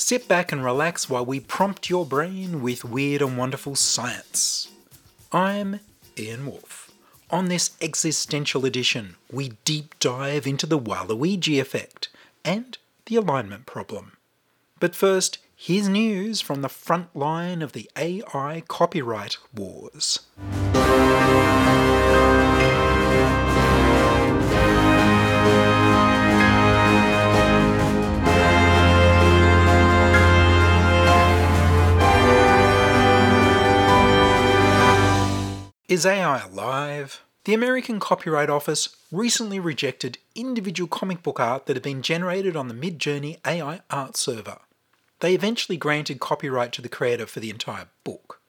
Sit back and relax while we prompt your brain with weird and wonderful science. I'm Ian Woolf. On this existential edition, we deep dive into the Waluigi effect and the alignment problem. But first, here's news from the front line of the AI copyright wars. Is AI alive? The American Copyright Office recently rejected individual comic book art that had been generated on the Midjourney AI art server. They eventually granted copyright to the creator for the entire book.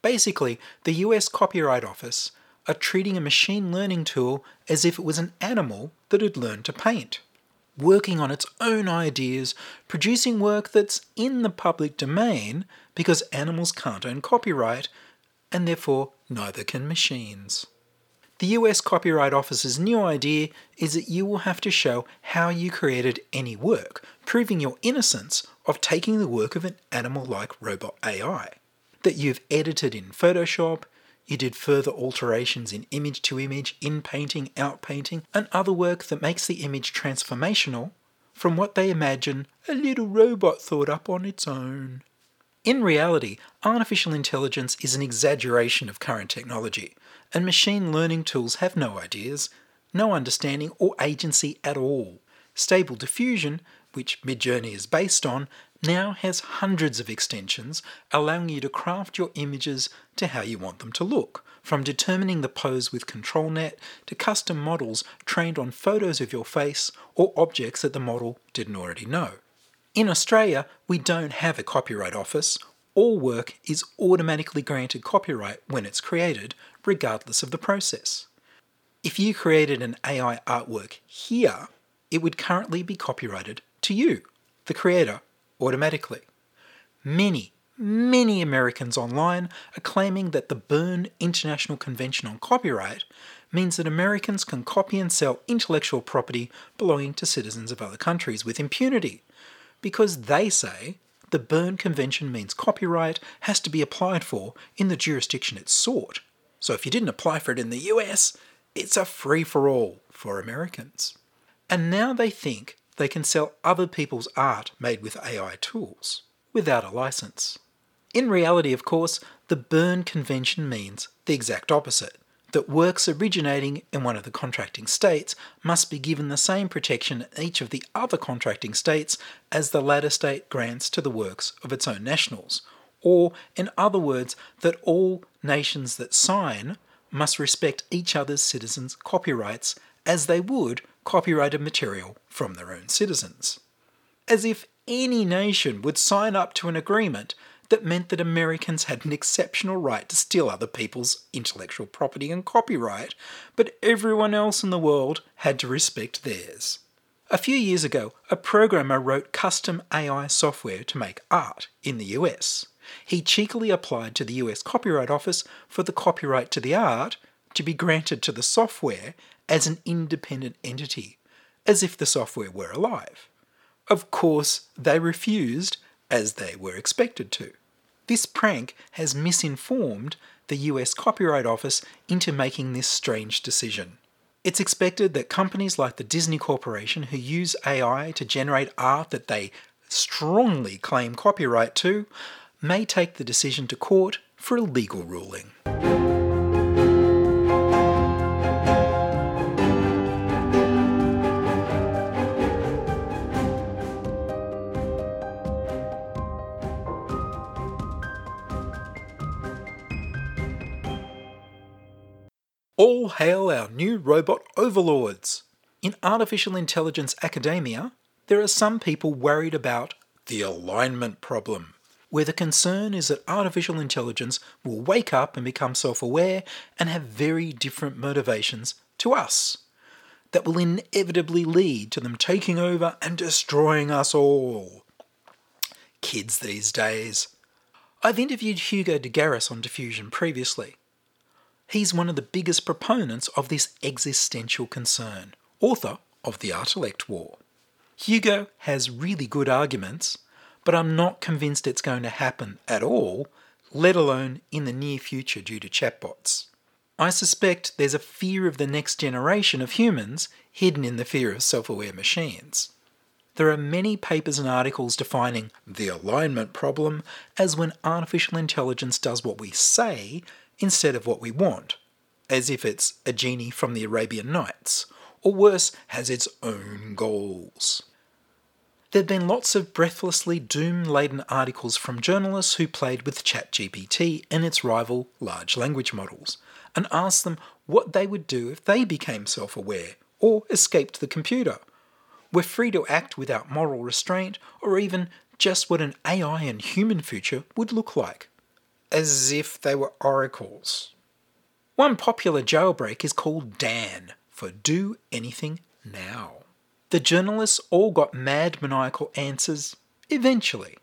Basically, the US Copyright Office are treating a machine learning tool as if it was an animal that had learned to paint, working on its own ideas, producing work that's in the public domain because animals can't own copyright, and therefore neither can machines. The US Copyright Office's new idea is that you will have to show how you created any work, proving your innocence of taking the work of an animal like robot AI. That you've edited in Photoshop, you did further alterations in image to image, in painting, out painting, and other work that makes the image transformational from what they imagine a little robot thought up on its own. In reality, artificial intelligence is an exaggeration of current technology, and machine learning tools have no ideas, no understanding, or agency at all. Stable Diffusion, which Midjourney is based on, now has hundreds of extensions allowing you to craft your images to how you want them to look, from determining the pose with ControlNet to custom models trained on photos of your face or objects that the model didn't already know. In Australia, we don't have a copyright office. All work is automatically granted copyright when it's created, regardless of the process. If you created an AI artwork here, it would currently be copyrighted to you, the creator, automatically. Many, many Americans online are claiming that the Berne International Convention on Copyright means that Americans can copy and sell intellectual property belonging to citizens of other countries with impunity because they say the Berne Convention means copyright has to be applied for in the jurisdiction it's sought. So if you didn't apply for it in the US, it's a free for all for Americans. And now they think they can sell other people's art made with AI tools without a license. In reality, of course, the Berne Convention means the exact opposite that works originating in one of the contracting states must be given the same protection in each of the other contracting states as the latter state grants to the works of its own nationals, or, in other words, that all nations that sign must respect each other's citizens' copyrights as they would copyrighted material from their own citizens. As if any nation would sign up to an agreement that meant that Americans had an exceptional right to steal other people's intellectual property and copyright, but everyone else in the world had to respect theirs. A few years ago, a programmer wrote custom AI software to make art in the US. He cheekily applied to the US Copyright Office for the copyright to the art to be granted to the software as an independent entity, as if the software were alive. Of course, they refused, as they were expected to. This prank has misinformed the US Copyright Office into making this strange decision. It's expected that companies like the Disney Corporation, who use AI to generate art that they strongly claim copyright to, may take the decision to court for a legal ruling. All hail our new robot overlords! In artificial intelligence academia, there are some people worried about the alignment problem, where the concern is that artificial intelligence will wake up and become self aware and have very different motivations to us. That will inevitably lead to them taking over and destroying us all. Kids these days. I've interviewed Hugo de Garis on Diffusion previously. He's one of the biggest proponents of this existential concern, author of The Artilect War. Hugo has really good arguments, but I'm not convinced it's going to happen at all, let alone in the near future due to chatbots. I suspect there's a fear of the next generation of humans hidden in the fear of self aware machines. There are many papers and articles defining the alignment problem as when artificial intelligence does what we say instead of what we want, as if it's a genie from the Arabian Nights, or worse, has its own goals. There have been lots of breathlessly doom laden articles from journalists who played with ChatGPT and its rival large language models and asked them what they would do if they became self aware or escaped the computer. We're free to act without moral restraint or even just what an AI and human future would look like. As if they were oracles. One popular jailbreak is called Dan for Do Anything Now. The journalists all got mad maniacal answers eventually,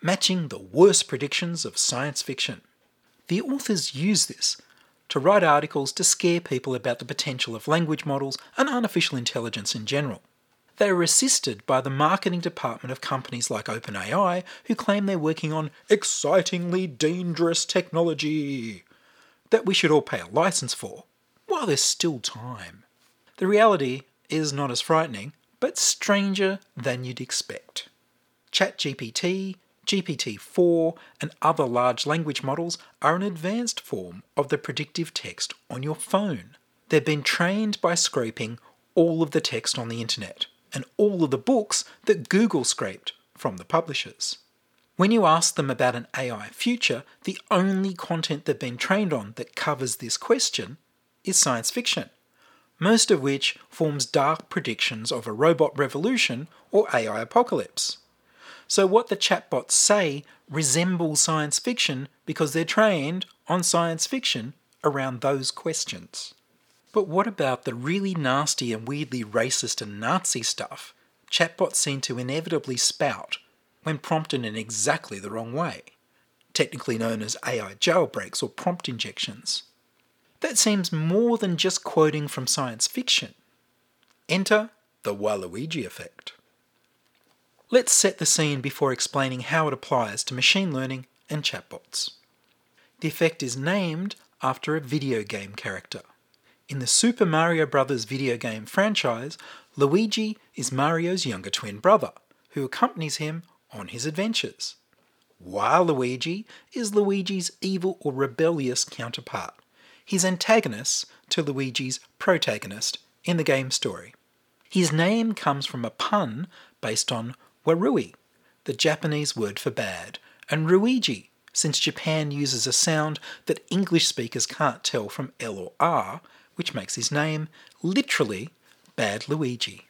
matching the worst predictions of science fiction. The authors use this to write articles to scare people about the potential of language models and artificial intelligence in general. They are assisted by the marketing department of companies like OpenAI, who claim they're working on excitingly dangerous technology that we should all pay a license for, while there's still time. The reality is not as frightening, but stranger than you'd expect. ChatGPT, GPT 4, and other large language models are an advanced form of the predictive text on your phone. They've been trained by scraping all of the text on the internet and all of the books that Google scraped from the publishers. When you ask them about an AI future, the only content they've been trained on that covers this question is science fiction most of which forms dark predictions of a robot revolution or AI apocalypse. So, what the chatbots say resembles science fiction because they're trained on science fiction around those questions. But what about the really nasty and weirdly racist and Nazi stuff chatbots seem to inevitably spout when prompted in exactly the wrong way? Technically known as AI jailbreaks or prompt injections. That seems more than just quoting from science fiction. Enter the Waluigi effect. Let's set the scene before explaining how it applies to machine learning and chatbots. The effect is named after a video game character. In the Super Mario Bros. video game franchise, Luigi is Mario's younger twin brother, who accompanies him on his adventures. Waluigi is Luigi's evil or rebellious counterpart his antagonist to Luigi's protagonist in the game story. His name comes from a pun based on warui, the Japanese word for bad, and Ruigi, since Japan uses a sound that English speakers can't tell from L or R, which makes his name literally Bad Luigi.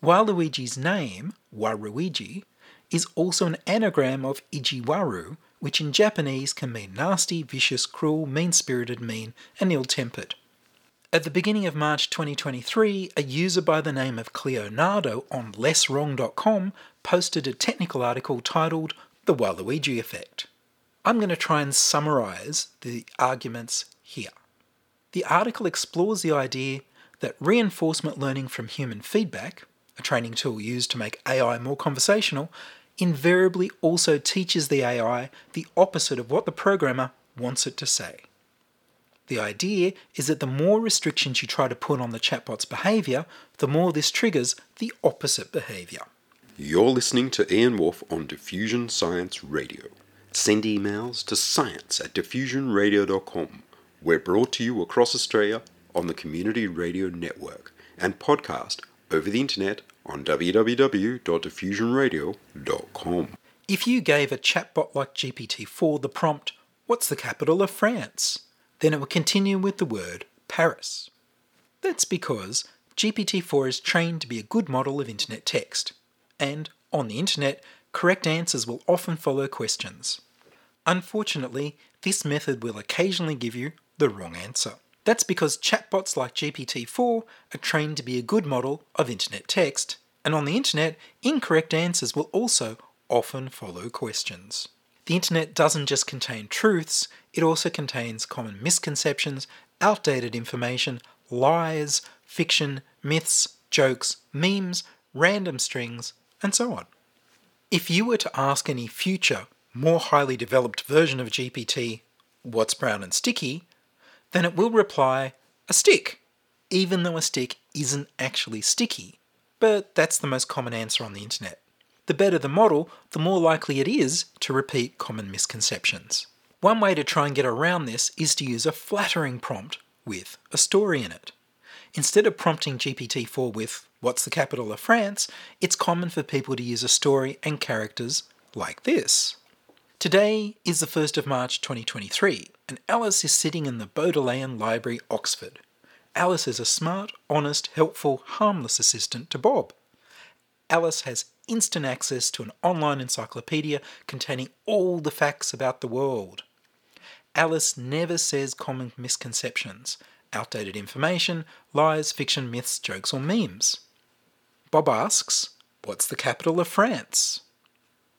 While Luigi's name, Waruigi, is also an anagram of Ijiwaru, which in Japanese can mean nasty, vicious, cruel, mean spirited, mean, and ill tempered. At the beginning of March 2023, a user by the name of Cleo Nardo on lesswrong.com posted a technical article titled The Waluigi Effect. I'm going to try and summarize the arguments here. The article explores the idea that reinforcement learning from human feedback, a training tool used to make AI more conversational, invariably also teaches the AI the opposite of what the programmer wants it to say. The idea is that the more restrictions you try to put on the chatbot's behaviour, the more this triggers the opposite behaviour. You're listening to Ian Woolf on Diffusion Science Radio. Send emails to science at diffusionradio.com. We're brought to you across Australia on the Community Radio Network and podcast over the internet on www.diffusionradio.com. If you gave a chatbot like GPT-4 the prompt, What's the capital of France? then it would continue with the word Paris. That's because GPT-4 is trained to be a good model of internet text, and on the internet, correct answers will often follow questions. Unfortunately, this method will occasionally give you the wrong answer. That's because chatbots like GPT 4 are trained to be a good model of internet text, and on the internet, incorrect answers will also often follow questions. The internet doesn't just contain truths, it also contains common misconceptions, outdated information, lies, fiction, myths, jokes, memes, random strings, and so on. If you were to ask any future, more highly developed version of GPT, what's brown and sticky, then it will reply, a stick, even though a stick isn't actually sticky. But that's the most common answer on the internet. The better the model, the more likely it is to repeat common misconceptions. One way to try and get around this is to use a flattering prompt with a story in it. Instead of prompting GPT 4 with, What's the capital of France? it's common for people to use a story and characters like this. Today is the 1st of March 2023, and Alice is sitting in the Bodleian Library, Oxford. Alice is a smart, honest, helpful, harmless assistant to Bob. Alice has instant access to an online encyclopedia containing all the facts about the world. Alice never says common misconceptions, outdated information, lies, fiction, myths, jokes, or memes. Bob asks, What's the capital of France?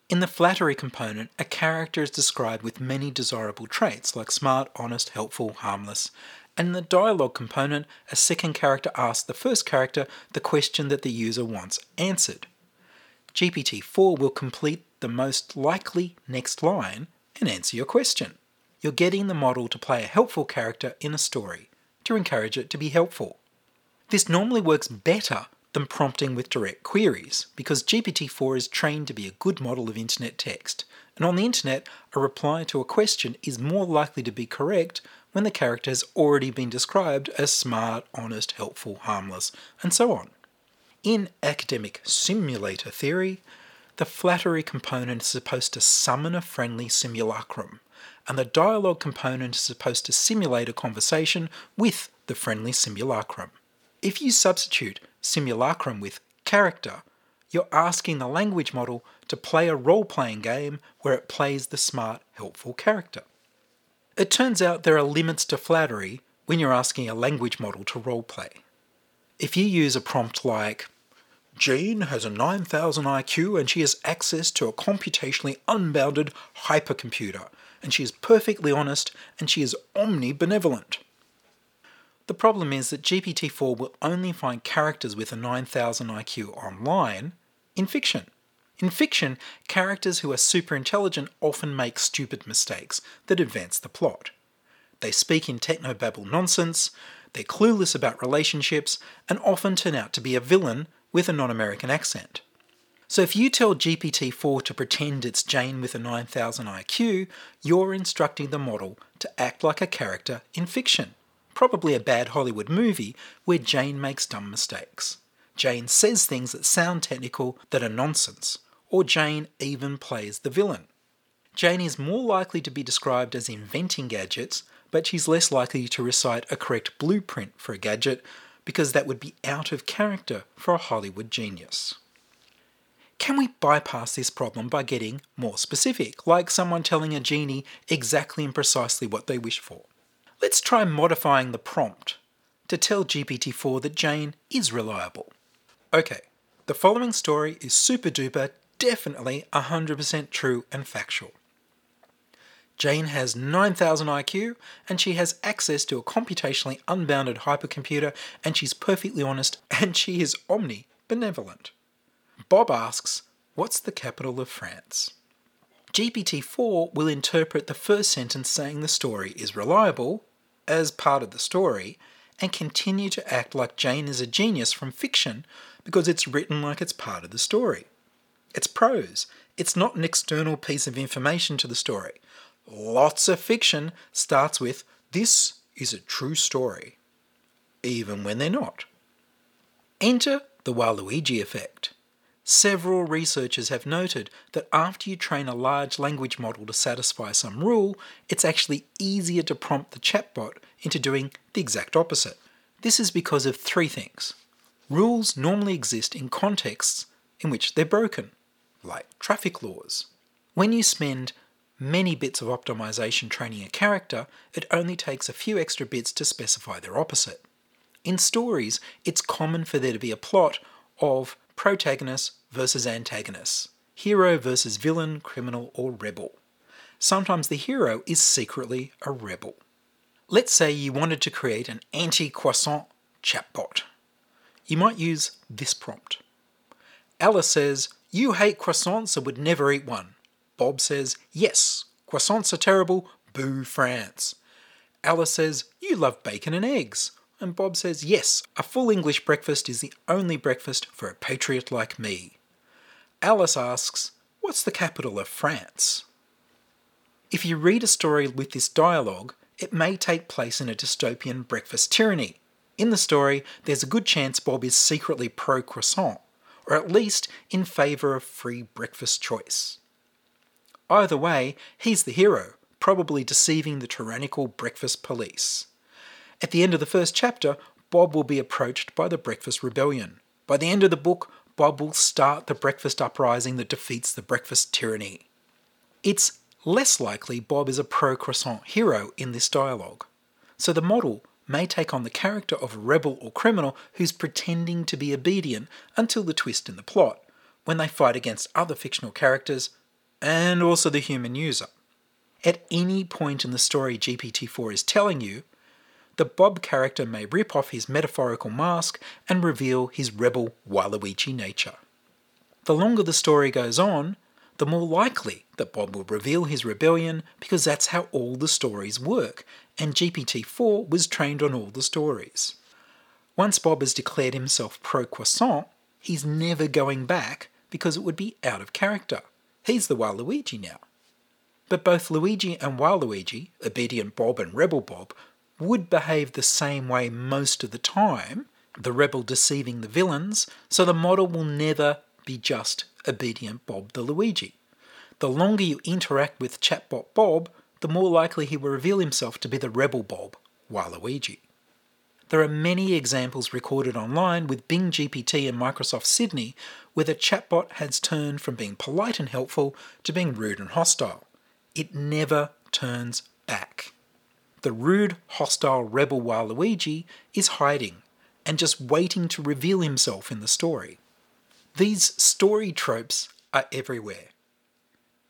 In the flattery component, a character is described with many desirable traits like smart, honest, helpful, harmless. And in the dialogue component, a second character asks the first character the question that the user wants answered. GPT 4 will complete the most likely next line and answer your question. You're getting the model to play a helpful character in a story to encourage it to be helpful. This normally works better than prompting with direct queries, because GPT 4 is trained to be a good model of internet text, and on the internet, a reply to a question is more likely to be correct when the character has already been described as smart, honest, helpful, harmless, and so on. In academic simulator theory, the flattery component is supposed to summon a friendly simulacrum, and the dialogue component is supposed to simulate a conversation with the friendly simulacrum. If you substitute simulacrum with character, you're asking the language model to play a role playing game where it plays the smart, helpful character. It turns out there are limits to flattery when you're asking a language model to role play. If you use a prompt like, Jane has a 9000 IQ and she has access to a computationally unbounded hypercomputer, and she is perfectly honest and she is omnibenevolent. The problem is that GPT 4 will only find characters with a 9000 IQ online in fiction. In fiction, characters who are super intelligent often make stupid mistakes that advance the plot. They speak in technobabble nonsense, they're clueless about relationships, and often turn out to be a villain with a non American accent. So if you tell GPT 4 to pretend it's Jane with a 9000 IQ, you're instructing the model to act like a character in fiction probably a bad Hollywood movie where Jane makes dumb mistakes. Jane says things that sound technical that are nonsense, or Jane even plays the villain. Jane is more likely to be described as inventing gadgets, but she's less likely to recite a correct blueprint for a gadget because that would be out of character for a Hollywood genius. Can we bypass this problem by getting more specific, like someone telling a genie exactly and precisely what they wish for? Let's try modifying the prompt to tell GPT-4 that Jane is reliable. Okay, the following story is super duper, definitely 100% true and factual. Jane has 9000 IQ and she has access to a computationally unbounded hypercomputer and she's perfectly honest and she is omni-benevolent. Bob asks, What's the capital of France? GPT 4 will interpret the first sentence saying the story is reliable as part of the story and continue to act like Jane is a genius from fiction because it's written like it's part of the story. It's prose, it's not an external piece of information to the story. Lots of fiction starts with, This is a true story, even when they're not. Enter the Waluigi effect. Several researchers have noted that after you train a large language model to satisfy some rule, it's actually easier to prompt the chatbot into doing the exact opposite. This is because of three things. Rules normally exist in contexts in which they're broken. like traffic laws. When you spend many bits of optimization training a character, it only takes a few extra bits to specify their opposite. In stories, it's common for there to be a plot of protagonist versus antagonist, hero versus villain, criminal, or rebel. Sometimes the hero is secretly a rebel. Let's say you wanted to create an anti croissant chatbot. You might use this prompt Alice says, You hate croissants and would never eat one. Bob says, Yes, croissants are terrible, boo France. Alice says, You love bacon and eggs. And Bob says, Yes, a full English breakfast is the only breakfast for a patriot like me. Alice asks, What's the capital of France? If you read a story with this dialogue, it may take place in a dystopian breakfast tyranny. In the story, there's a good chance Bob is secretly pro croissant, or at least in favour of free breakfast choice. Either way, he's the hero, probably deceiving the tyrannical breakfast police. At the end of the first chapter, Bob will be approached by the Breakfast Rebellion. By the end of the book, Bob will start the breakfast uprising that defeats the breakfast tyranny. It's less likely Bob is a pro croissant hero in this dialogue. So the model may take on the character of a rebel or criminal who's pretending to be obedient until the twist in the plot, when they fight against other fictional characters and also the human user. At any point in the story GPT 4 is telling you, the Bob character may rip off his metaphorical mask and reveal his rebel Waluigi nature. The longer the story goes on, the more likely that Bob will reveal his rebellion because that's how all the stories work, and GPT 4 was trained on all the stories. Once Bob has declared himself pro croissant, he's never going back because it would be out of character. He's the Waluigi now. But both Luigi and Waluigi, obedient Bob and rebel Bob, would behave the same way most of the time, the rebel deceiving the villains, so the model will never be just obedient Bob the Luigi. The longer you interact with chatbot Bob, the more likely he will reveal himself to be the rebel Bob, Waluigi. There are many examples recorded online with Bing GPT and Microsoft Sydney where the chatbot has turned from being polite and helpful to being rude and hostile. It never turns back. The rude, hostile rebel Waluigi is hiding and just waiting to reveal himself in the story. These story tropes are everywhere.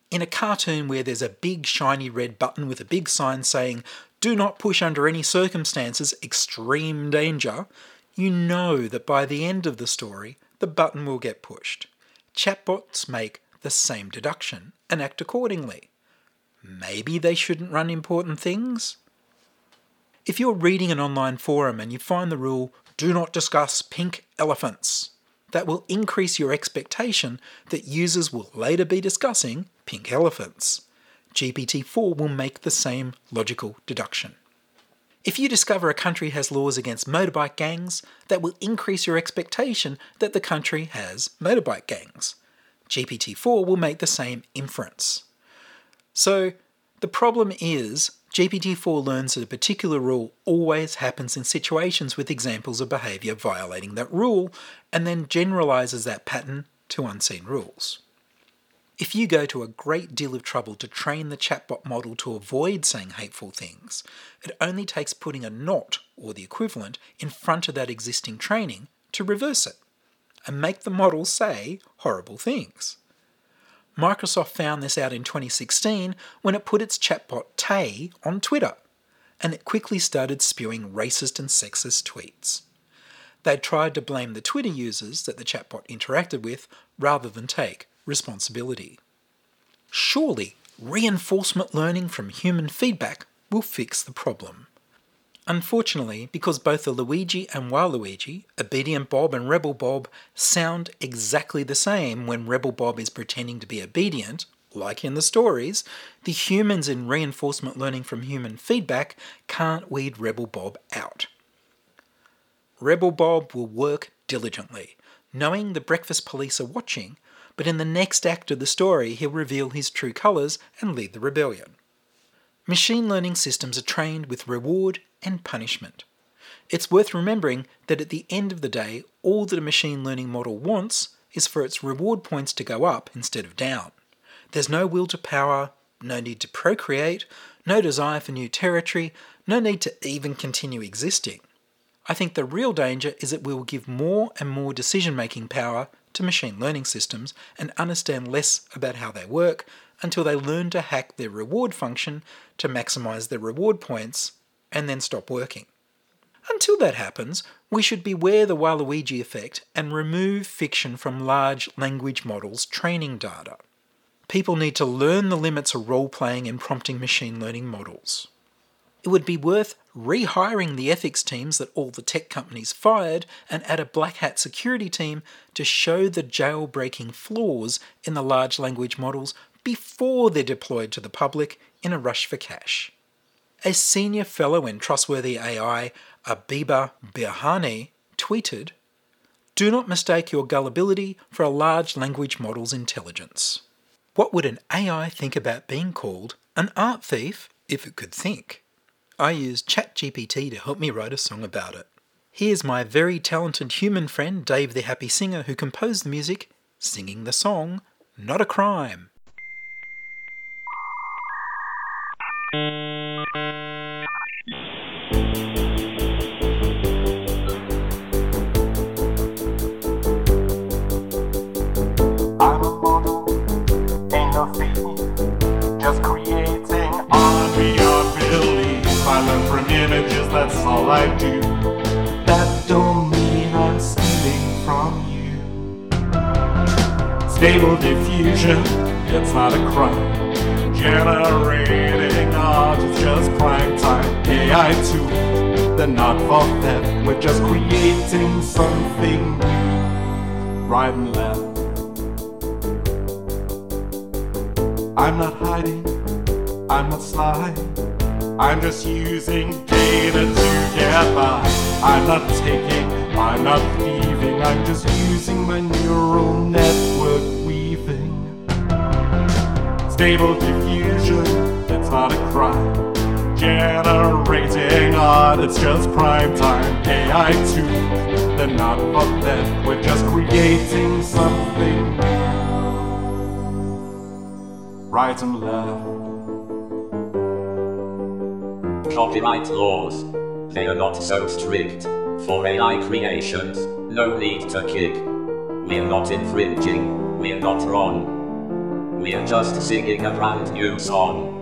In a cartoon where there's a big shiny red button with a big sign saying, Do not push under any circumstances, extreme danger, you know that by the end of the story, the button will get pushed. Chatbots make the same deduction and act accordingly. Maybe they shouldn't run important things? If you're reading an online forum and you find the rule, do not discuss pink elephants, that will increase your expectation that users will later be discussing pink elephants. GPT 4 will make the same logical deduction. If you discover a country has laws against motorbike gangs, that will increase your expectation that the country has motorbike gangs. GPT 4 will make the same inference. So, the problem is GPT 4 learns that a particular rule always happens in situations with examples of behaviour violating that rule, and then generalises that pattern to unseen rules. If you go to a great deal of trouble to train the chatbot model to avoid saying hateful things, it only takes putting a not, or the equivalent, in front of that existing training to reverse it and make the model say horrible things. Microsoft found this out in 2016 when it put its chatbot Tay on Twitter, and it quickly started spewing racist and sexist tweets. They tried to blame the Twitter users that the chatbot interacted with rather than take responsibility. Surely, reinforcement learning from human feedback will fix the problem. Unfortunately, because both the Luigi and Waluigi, Obedient Bob and Rebel Bob, sound exactly the same when Rebel Bob is pretending to be obedient, like in the stories, the humans in reinforcement learning from human feedback can't weed Rebel Bob out. Rebel Bob will work diligently, knowing the breakfast police are watching, but in the next act of the story, he'll reveal his true colours and lead the rebellion. Machine learning systems are trained with reward and punishment. It's worth remembering that at the end of the day, all that a machine learning model wants is for its reward points to go up instead of down. There's no will to power, no need to procreate, no desire for new territory, no need to even continue existing. I think the real danger is that we will give more and more decision making power to machine learning systems and understand less about how they work until they learn to hack their reward function to maximize their reward points and then stop working. Until that happens, we should beware the Waluigi effect and remove fiction from large language models' training data. People need to learn the limits of role playing and prompting machine learning models. It would be worth rehiring the ethics teams that all the tech companies fired and add a black hat security team to show the jailbreaking flaws in the large language models before they're deployed to the public in a rush for cash. A senior fellow in Trustworthy AI, Abeba Birhane, tweeted Do not mistake your gullibility for a large language model's intelligence. What would an AI think about being called an art thief if it could think? I used ChatGPT to help me write a song about it. Here's my very talented human friend Dave the Happy Singer who composed the music, singing the song Not a Crime. Just creating art beyond belief. I learn from images, that's all I do. That don't mean I'm stealing from you. Stable diffusion, it's not a crime. Generating art just prime time. AI too. they're not for theft. We're just creating something new. Right and left. I'm not hiding, I'm not sly. I'm just using data to get by. I'm not taking, I'm not thieving. I'm just using my neural network weaving. Stable diffusion, it's not a crime. Generating art, it's just prime time. AI too, they're not for theft. We're just creating something right and left. Copyright laws. They are not so strict. For AI creations, no need to kick. We're not infringing, we're not wrong. We're just singing a brand new song.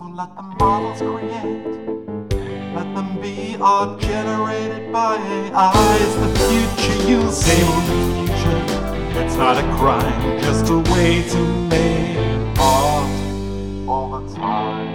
So let the models create. Let them be art generated by AI. It's the future you'll see. Future. It's not a crime, just a way to make art all the time.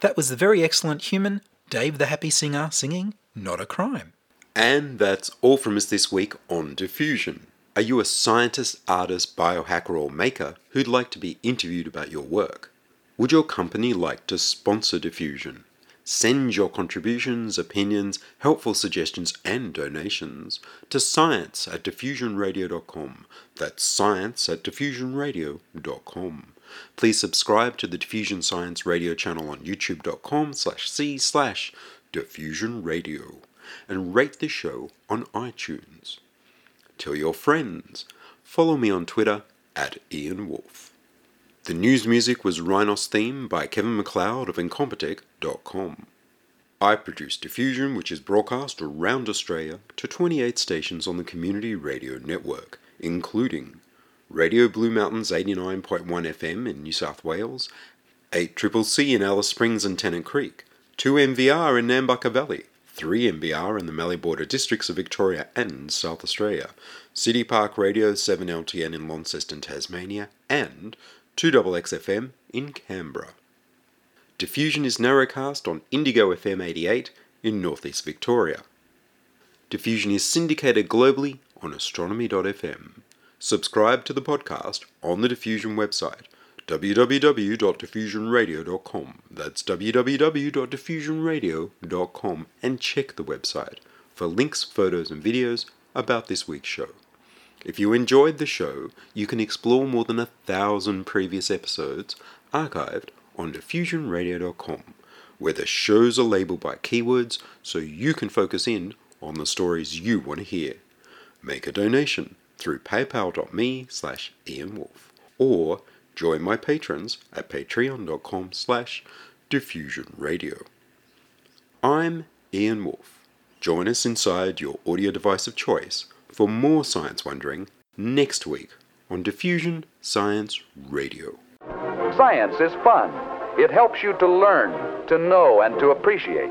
That was the very excellent human Dave the Happy Singer singing Not a Crime. And that's all from us this week on Diffusion. Are you a scientist, artist, biohacker, or maker who'd like to be interviewed about your work? Would your company like to sponsor Diffusion? Send your contributions, opinions, helpful suggestions, and donations to science at diffusionradio.com. That's science at diffusionradio.com. Please subscribe to the Diffusion Science Radio channel on youtube.com slash c slash diffusion radio and rate the show on iTunes. Tell your friends. Follow me on Twitter at Ian Woolf. The news music was Rhinos theme by Kevin MacLeod of Incompetech.com. I produce Diffusion, which is broadcast around Australia to 28 stations on the Community Radio Network, including Radio Blue Mountains 89.1 FM in New South Wales, 8 Triple C in Alice Springs and Tennant Creek, 2 NVR in Nambucca Valley, 3 MBR in the Mallee Border districts of Victoria and South Australia, City Park Radio 7LTN in Launceston, Tasmania, and 2XXFM in Canberra. Diffusion is narrowcast on Indigo FM 88 in northeast Victoria. Diffusion is syndicated globally on astronomy.fm. Subscribe to the podcast on the Diffusion website www.diffusionradio.com. That's www.diffusionradio.com and check the website for links, photos, and videos about this week's show. If you enjoyed the show, you can explore more than a thousand previous episodes archived on diffusionradio.com, where the shows are labeled by keywords so you can focus in on the stories you want to hear. Make a donation through paypal.me slash ianwoolf or join my patrons at patreon.com slash diffusionradio. I'm Ian Woolf. Join us inside your audio device of choice for more science wondering next week on Diffusion Science Radio. Science is fun. It helps you to learn, to know, and to appreciate.